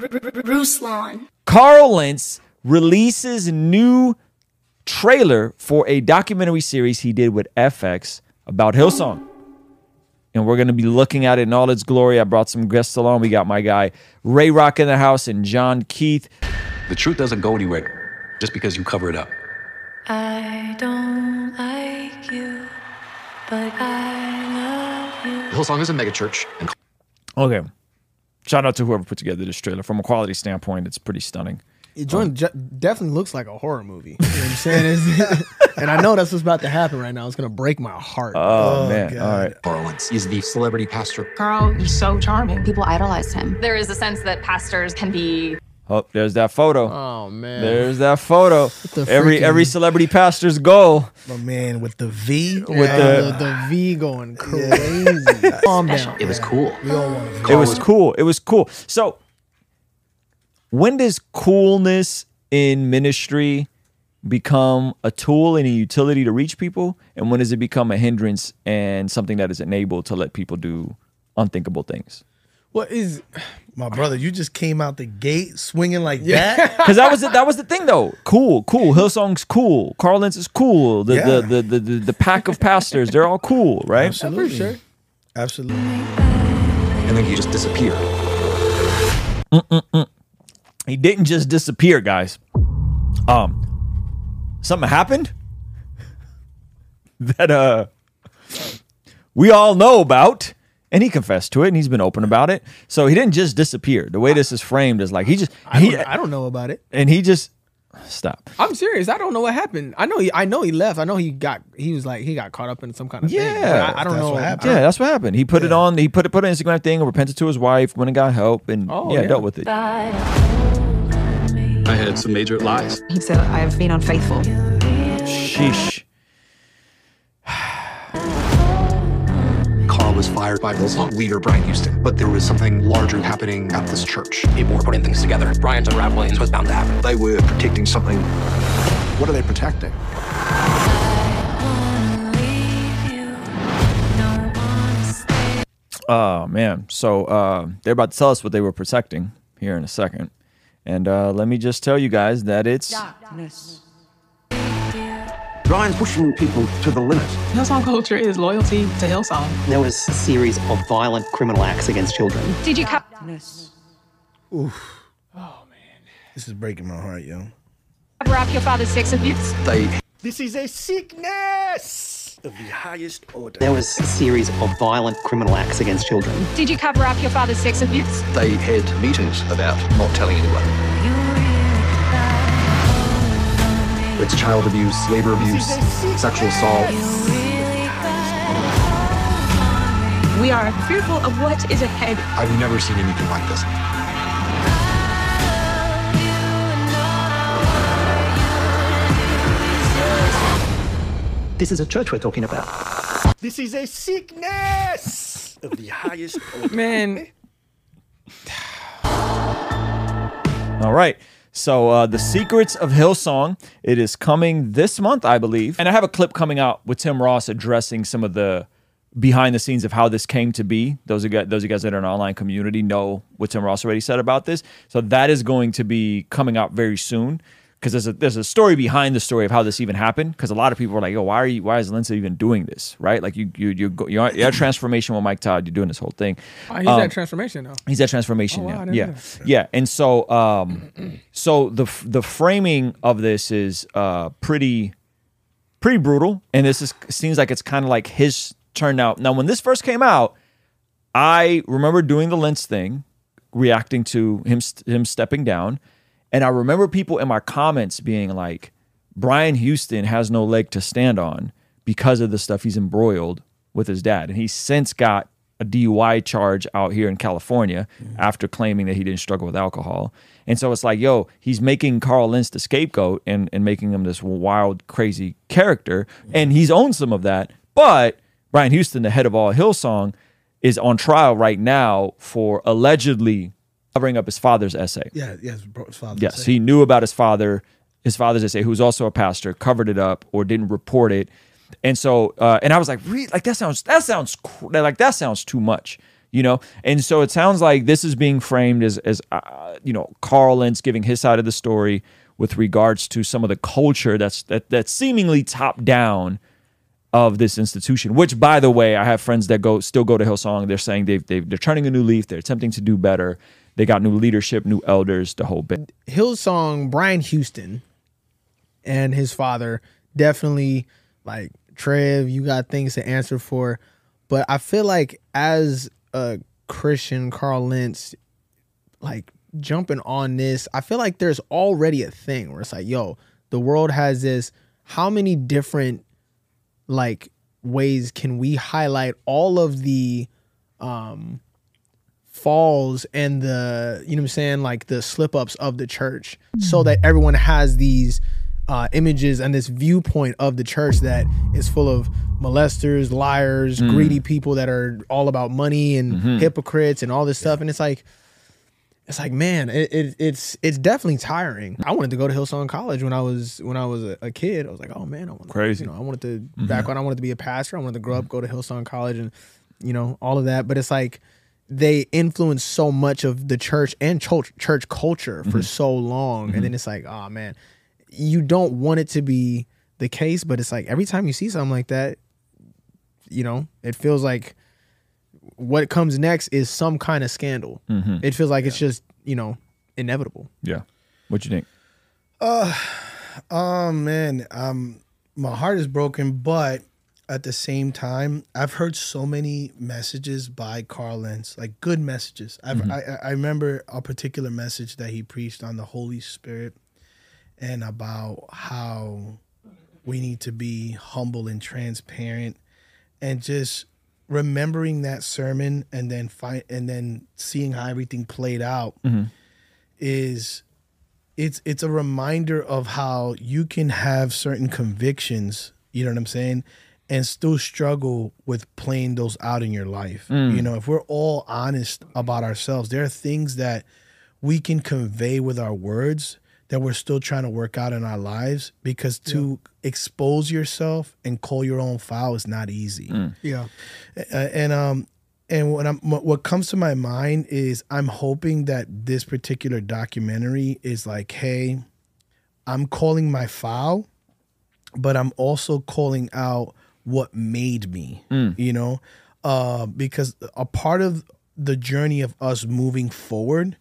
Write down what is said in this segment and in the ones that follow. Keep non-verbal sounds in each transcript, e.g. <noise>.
Ruslan. Carl Lentz releases new trailer for a documentary series he did with FX about Hillsong. And we're going to be looking at it in all its glory. I brought some guests along. We got my guy Ray Rock in the house and John Keith. The truth doesn't go anywhere just because you cover it up. I don't like you, but I love you. Hillsong is a megachurch, and Okay. Shout out to whoever put together this trailer. From a quality standpoint, it's pretty stunning. It joint um, ju- definitely looks like a horror movie. You know what I'm saying? It's- <laughs> and I know that's what's about to happen right now. It's gonna break my heart. Oh, oh man. All right. Carl Lentz is the celebrity pastor. Carl, he's so charming. People idolize him. There is a sense that pastors can be Oh, there's that photo. oh man. There's that photo. <laughs> the Every freaking- every celebrity pastor's goal. My man with the V. With Yeah, the- the, the V going crazy. <laughs> Calm down. It was cool. We all want It was cool. It was cool. So when does coolness in ministry become a tool and a utility to reach people? And when does it become a hindrance and something that is enabled to let people do unthinkable things? What is My brother, you just came out the gate swinging like that. <laughs> Because that was the, that was the thing though. Cool, cool. Hillsong's cool. Carl Lentz is cool. The, Yeah. the, the, the, the the pack of pastors, they're all cool, right? Absolutely. sure. Absolutely. And then he just disappeared. He didn't just disappear, guys. Um, something happened <laughs> that uh we all know about, and he confessed to it, and he's been open about it. So he didn't just disappear. The way this is framed is like he just I he don't, I don't know about it. and he just stop. I'm serious. I don't know what happened. I know he. I know he left. I know he got. He was like he got caught up in some kind of. Yeah. But I, I don't That's know. what happened. Yeah, that's what happened. He put it on. He put it put an Instagram thing, and repented to his wife, went and got help, and Oh, yeah, yeah. dealt with it. I had some major lies. He said, I have been unfaithful. Sheesh. Was fired by Hillsong leader Brian Houston, but there was something larger happening at this church. People were putting things together. Brian's unraveling was bound to happen. They were protecting something. What are they protecting? Oh man. So uh, they're about to tell us what they were protecting here in a second. And uh, let me just tell you guys that it's Brian's pushing people to the limit. Hillsong culture is loyalty to Hillsong. There was a series of violent criminal acts against children. Did you cover oh, This is breaking my heart, yo. Cover up your father's sex abuse? They This is a sickness of the highest order. There was a series of violent criminal acts against children. Did you cover up your father's sex abuse? they had meetings about not telling anyone. It's child abuse, labor abuse, sexual assault. We are fearful of what is ahead. I've never seen anything like this. This is a church we're talking about. This is a sickness of the highest order. Man, <sighs> all right. So uh, the secrets of Hillsong. It is coming this month, I believe, and I have a clip coming out with Tim Ross addressing some of the behind the scenes of how this came to be. Those of you guys, those of you guys that are in our online community know what Tim Ross already said about this. So that is going to be coming out very soon because there's a there's a story behind the story of how this even happened. Because a lot of people are like, "Yo, why are you? Why is Lentz even doing this? Right? Like you you you go, you're you're at transformation with Mike Todd. You're doing this whole thing. oh, he's Um, at transformation now. He's at transformation Oh, wow, now. Yeah, know yeah. And so, um, so the the framing of this is uh pretty pretty brutal, and this is seems like it's kind of like his turn out. Now, when this first came out, I remember doing the Lentz thing, reacting to him him stepping down, and I remember people in my comments being like, "Brian Houston has no leg to stand on because of the stuff he's embroiled with his dad," and he's since got a DUI charge out here in California mm-hmm. after claiming that he didn't struggle with alcohol. And so it's like, yo, he's making Carl Lentz the scapegoat and, and making him this wild, crazy character. And he's owned some of that. But Brian Houston, the head of all Hillsong, is on trial right now for allegedly covering up his father's SA. Yeah, yes, bro, his father. Yes, said. he knew about his father, his father's SA, who's also a pastor, covered it up or didn't report it. And so, uh, and I was like, really? Like that sounds, that sounds like that sounds too much. you know and so it sounds like this is being framed as as uh, you know carl lentz giving his side of the story with regards to some of the culture that's that that's seemingly top down of this institution which by the way i have friends that go still go to hillsong they're saying they've, they've they're turning a new leaf they're attempting to do better they got new leadership new elders the whole bit Hillsong, Brian Houston and his father definitely like Trev, you got things to answer for. But I feel like as a Christian, Carl Lentz, like jumping on this, I feel like there's already a thing where it's like, yo, the world has this. How many different like ways can we highlight all of the um falls and the you know what I'm saying like the slip ups of the church so that everyone has these uh, images and this viewpoint of the church that is full of molesters, liars, mm. greedy people that are all about money and mm-hmm. hypocrites and all this stuff. And it's like it's like man it, it it's it's definitely tiring. I wanted to go to hillsong college when i was when i was a, a kid. I was like oh man i want Crazy. you know i wanted to mm-hmm. back when i wanted to be a pastor i wanted to grow up go to hillsong college and you know all of that. But it's like they influence so much of the church and church church culture for mm-hmm. so long. And then it's like oh man you don't want it to be the case but it's like every time you see something like that you know it feels like what comes next is some kind of scandal. Mm-hmm. It feels like it's just you know inevitable. Yeah. What you think? Uh, oh man, um, my heart is broken, but at the same time, I've heard so many messages by Carl Lentz, like good messages. I've, mm-hmm. I I remember a particular message that he preached on the Holy Spirit and about how we need to be humble and transparent, and just remembering that sermon and then find and then seeing how everything played out mm-hmm. is it's it's a reminder of how you can have certain convictions, you know what I'm saying, and still struggle with playing those out in your life. Mm. You know, if we're all honest about ourselves, there are things that we can convey with our words that we're still trying to work out in our lives because to expose yourself and call your own foul is not easy. yeah. Uh, and um and what I'm what what comes to my mind is I'm hoping that this particular documentary is like, hey, I'm calling my foul, but I'm also calling out what made me, you know, uh, because a part of the journey of us moving forward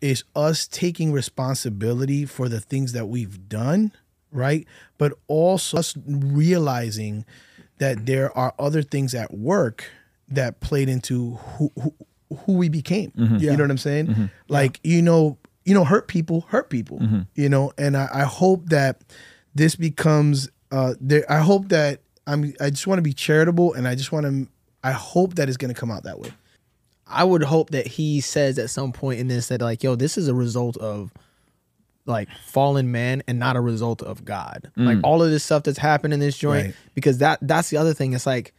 is us taking responsibility for the things that we've done, right? But also us realizing that there are other things at work that played into who who, who we became. Mm-hmm. You know what I'm saying? Mm-hmm. Like you know, you know, hurt people hurt people. Mm-hmm. You know, and I, I hope that this becomes. Uh, there. I hope that I'm. I just want to be charitable, and I just want to. I hope that it's going to come out that way. I would hope that he says at some point in this that like, yo, this is a result of like fallen man and not a result of God. Mm. Like all of this stuff that's happened in this joint, Right. because that that's the other thing. It's like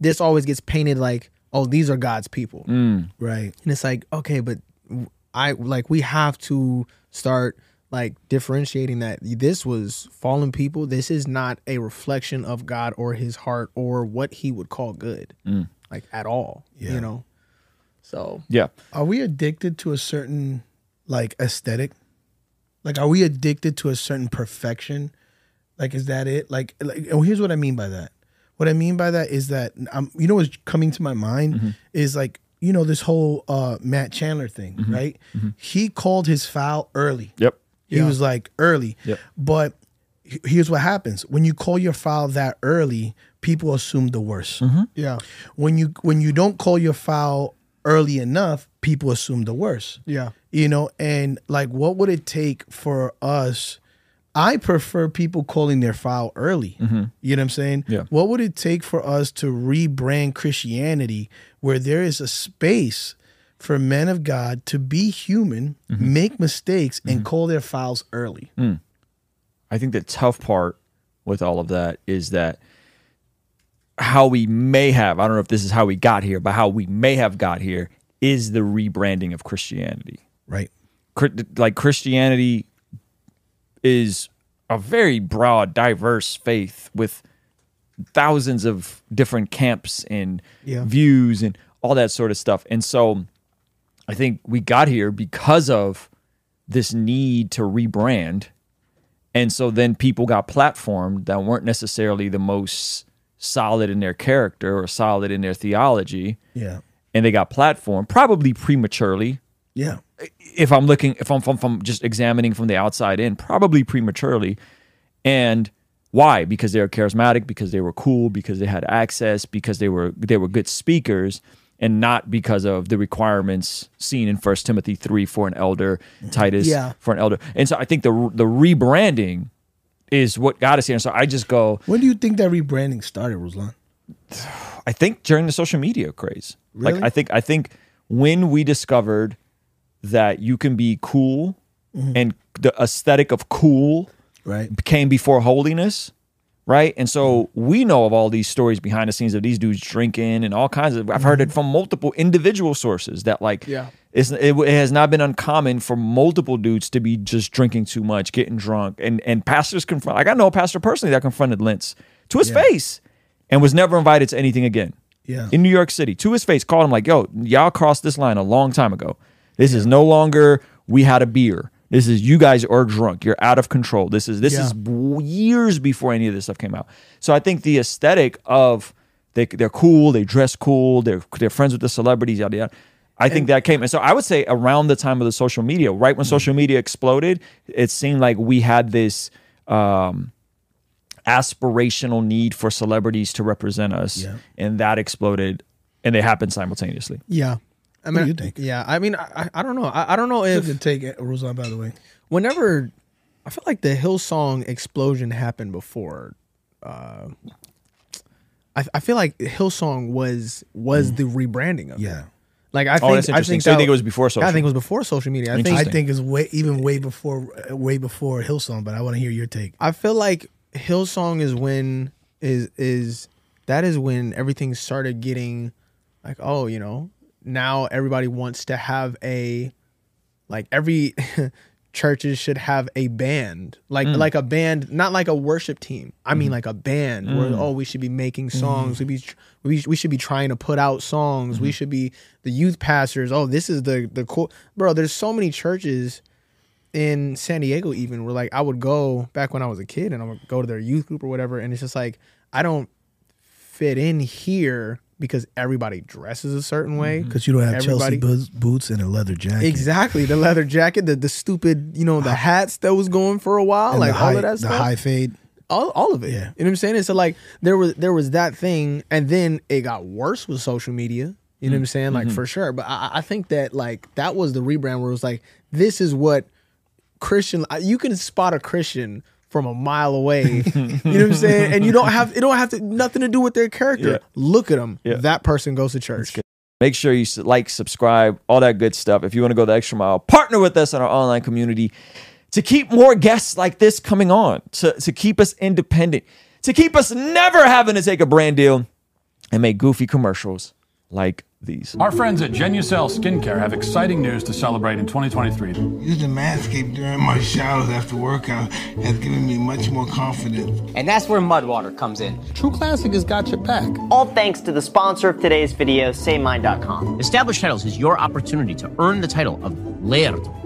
this always gets painted like, oh, these are God's people, mm. Right. and it's like, okay, but I like we have to start like differentiating that this was fallen people. This is not a reflection of God or His heart or what He would call good, mm. like at all. Yeah. You know. So yeah Are we addicted to a certain like aesthetic? Like, are we addicted to a certain perfection? Like, is that it? Like, like oh, here's what I mean by that. What I mean by that is that um, you know what's coming to my mind is like you know this whole uh, Matt Chandler thing, right? He called his foul early. yep He was like early. Yep. But here's what happens when you call your foul that early, people assume the worst. yeah, When you when you don't call your foul early enough, people assume the worst. Yeah. you know and like what would it take for us i prefer people calling their foul early. Mm-hmm. You know what i'm saying? Yeah. what would it take for us to rebrand christianity where there is a space for men of god to be human mm-hmm. make mistakes and mm-hmm. call their fouls early? Mm. I think the tough part with all of that is that how we may have, I don't know if this is how we got here, but how we may have got here is the rebranding of Christianity. right Like Christianity is a very broad, diverse faith with thousands of different camps and Yeah. views and all that sort of stuff. And so I think we got here because of this need to rebrand. And so then people got platformed that weren't necessarily the most solid in their character or solid in their theology. Yeah. And they got platform probably prematurely. Yeah. If I'm looking, if I'm, from, I'm just examining from the outside in, probably prematurely. And why? Because they were charismatic, because they were cool, because they had access, because they were they were good speakers, and not because of the requirements seen in First Timothy three for an elder, mm-hmm. Titus Yeah. for an elder. And so I think the the rebranding is what got us here. And so I just go, When do you think that rebranding started, Ruslan? I think during the social media craze. Really? Like I think I think when we discovered that you can be cool mm-hmm. and the aesthetic of cool Right. came before holiness, right? And so mm-hmm. we know of all these stories behind the scenes of these dudes drinking and all kinds of. I've heard it mm-hmm. from multiple individual sources that like, Yeah. It's, it, it has not been uncommon for multiple dudes to be just drinking too much, getting drunk, and and pastors confront. Like I know a pastor personally that confronted Lentz to his face and was never invited to anything again. Yeah. In New York City, to his face, called him like, "Yo, y'all crossed this line a long time ago. This is no longer we had a beer. This is you guys are drunk. You're out of control. This is this Yeah. is years before any of this stuff came out. So I think the aesthetic of they they're cool, they dress cool, they're they're friends with the celebrities, yada yada. I think that came, and so I would say around the time of the social media, right when social media exploded, it seemed like we had this um, aspirational need for celebrities to represent us, Yeah. and that exploded, and they happened simultaneously. Yeah. I What mean, do you think? Yeah, I mean, I, I- I don't know. I, I don't know It's a if good take, Ruslan, by the way. whenever I feel like the Hillsong explosion happened before. Uh, I, I feel like Hillsong was was the rebranding of it. Yeah. Like I Oh, think that's I think So you that- think it was before social. I think it was before social media. I think I Interesting. think it's way even way before way before Hillsong, but I want to hear your take. I feel like Hillsong is when is is that is when everything started getting like oh you know now everybody wants to have a like every <laughs> churches should have a band like mm. like a band not like a worship team. I mean mm. like a band where mm. oh we should be making songs. We be we, we should be trying to put out songs. We mm-hmm. should be the youth pastors. Oh this is the the cool bro there's so many churches in San Diego even where like I would go back when I was a kid and I would go to their youth group or whatever. And it's just like I don't fit in here because everybody dresses a certain way mm-hmm. Because you don't have Everybody- Chelsea boots, boots and a leather jacket. exactly the leather jacket the the stupid you know the ah. hats that was going for a while And like the all of that the stuff high fade. all, all of it. Yeah. You know what I'm saying? And so like there was there was that thing, and then it got worse with social media. You know what I'm saying? Like mm-hmm. for sure. But I, I think that like that was the rebrand where it was like, this is what Christian you can spot a Christian from a mile away. you know what I'm <laughs> saying? And you don't have it don't have to nothing to do with their character. Yeah. Look at them. Yeah. That person goes to church. Make sure you like, subscribe, all that good stuff. If you want to go the extra mile, partner with us in our online community to keep more guests like this coming on, to, to keep us independent, to keep us never having to take a brand deal and make goofy commercials like these. Our friends at Genucel Skincare have exciting news to celebrate in 2023. Using Manscaped during my showers after workout has given me much more confidence. And that's where Mudwater comes in. True Classic has got your back. All thanks to the sponsor of today's video, SayMind.com. Established Titles is your opportunity to earn the title of Laird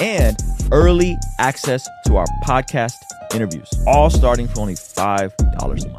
and early access to our podcast interviews, all starting for only $5 a month.